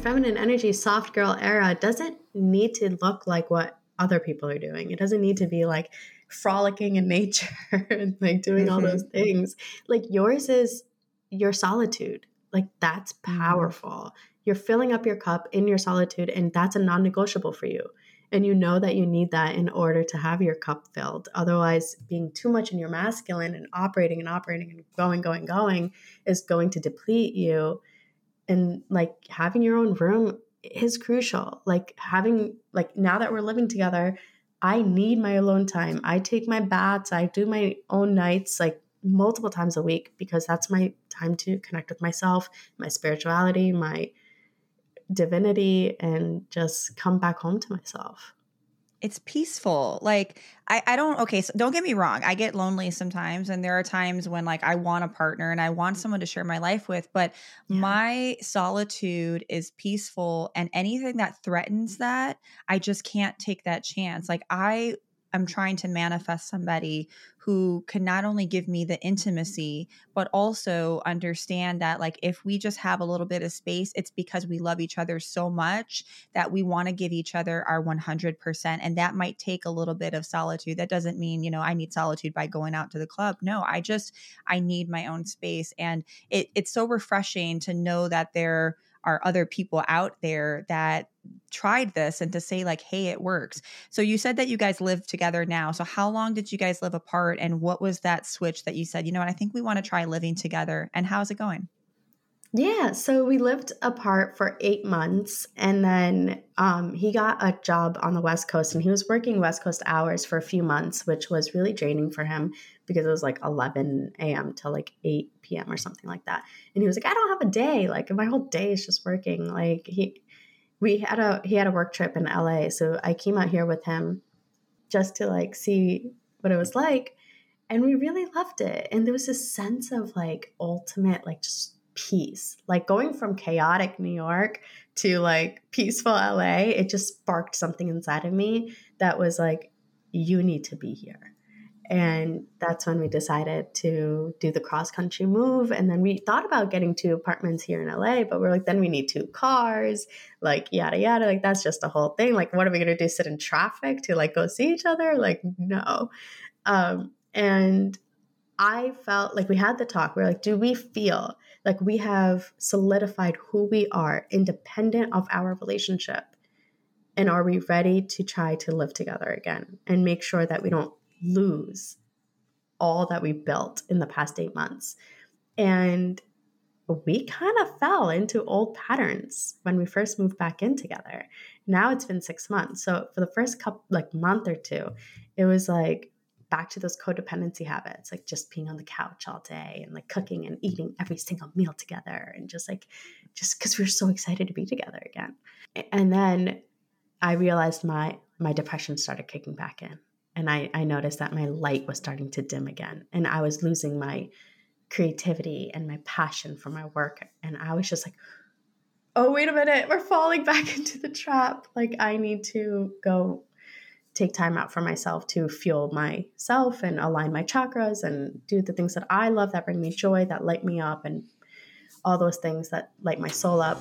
feminine energy, soft girl era doesn't need to look like what other people are doing. It doesn't need to be like frolicking in nature and like doing mm-hmm. all those mm-hmm. things. Like yours is your solitude. Like that's mm-hmm. powerful. You're filling up your cup in your solitude, and that's a non negotiable for you. And you know that you need that in order to have your cup filled. Otherwise, being too much in your masculine and operating and operating and going, going, going is going to deplete you. And like having your own room is crucial. Like having, like now that we're living together, I need my alone time. I take my baths, I do my own nights like multiple times a week because that's my time to connect with myself, my spirituality, my divinity and just come back home to myself it's peaceful like I, I don't okay so don't get me wrong i get lonely sometimes and there are times when like i want a partner and i want someone to share my life with but yeah. my solitude is peaceful and anything that threatens that i just can't take that chance like i am trying to manifest somebody who can not only give me the intimacy but also understand that like if we just have a little bit of space it's because we love each other so much that we want to give each other our 100% and that might take a little bit of solitude. That doesn't mean you know i need solitude by going out to the club. No i just i need my own space and it, it's so refreshing to know that there are other people out there that tried this and to say like hey it works. So you said that you guys live together now. So how long did you guys live apart and what was that switch that you said you know what? I think we want to try living together and how's it going yeah, so we lived apart for eight months, and then um, he got a job on the West Coast, and he was working West Coast hours for a few months, which was really draining for him because it was like 11 a.m. to like 8 p.m. or something like that. And he was like, "I don't have a day. Like my whole day is just working." Like he, we had a he had a work trip in LA, so I came out here with him just to like see what it was like, and we really loved it. And there was this sense of like ultimate, like just peace. Like going from chaotic New York to like peaceful LA, it just sparked something inside of me that was like, you need to be here. And that's when we decided to do the cross country move. And then we thought about getting two apartments here in LA, but we're like, then we need two cars, like yada yada. Like that's just a whole thing. Like, what are we gonna do? Sit in traffic to like go see each other? Like, no. Um, and I felt like we had the talk. We are like, do we feel like we have solidified who we are independent of our relationship? And are we ready to try to live together again and make sure that we don't lose all that we built in the past eight months? And we kind of fell into old patterns when we first moved back in together. Now it's been six months. So for the first couple, like month or two, it was like, back to those codependency habits, like just being on the couch all day and like cooking and eating every single meal together and just like, just because we are so excited to be together again. And then I realized my my depression started kicking back in. And I, I noticed that my light was starting to dim again. And I was losing my creativity and my passion for my work. And I was just like, oh, wait a minute, we're falling back into the trap. Like, I need to go take time out for myself to fuel myself and align my chakras and do the things that I love that bring me joy, that light me up, and all those things that light my soul up.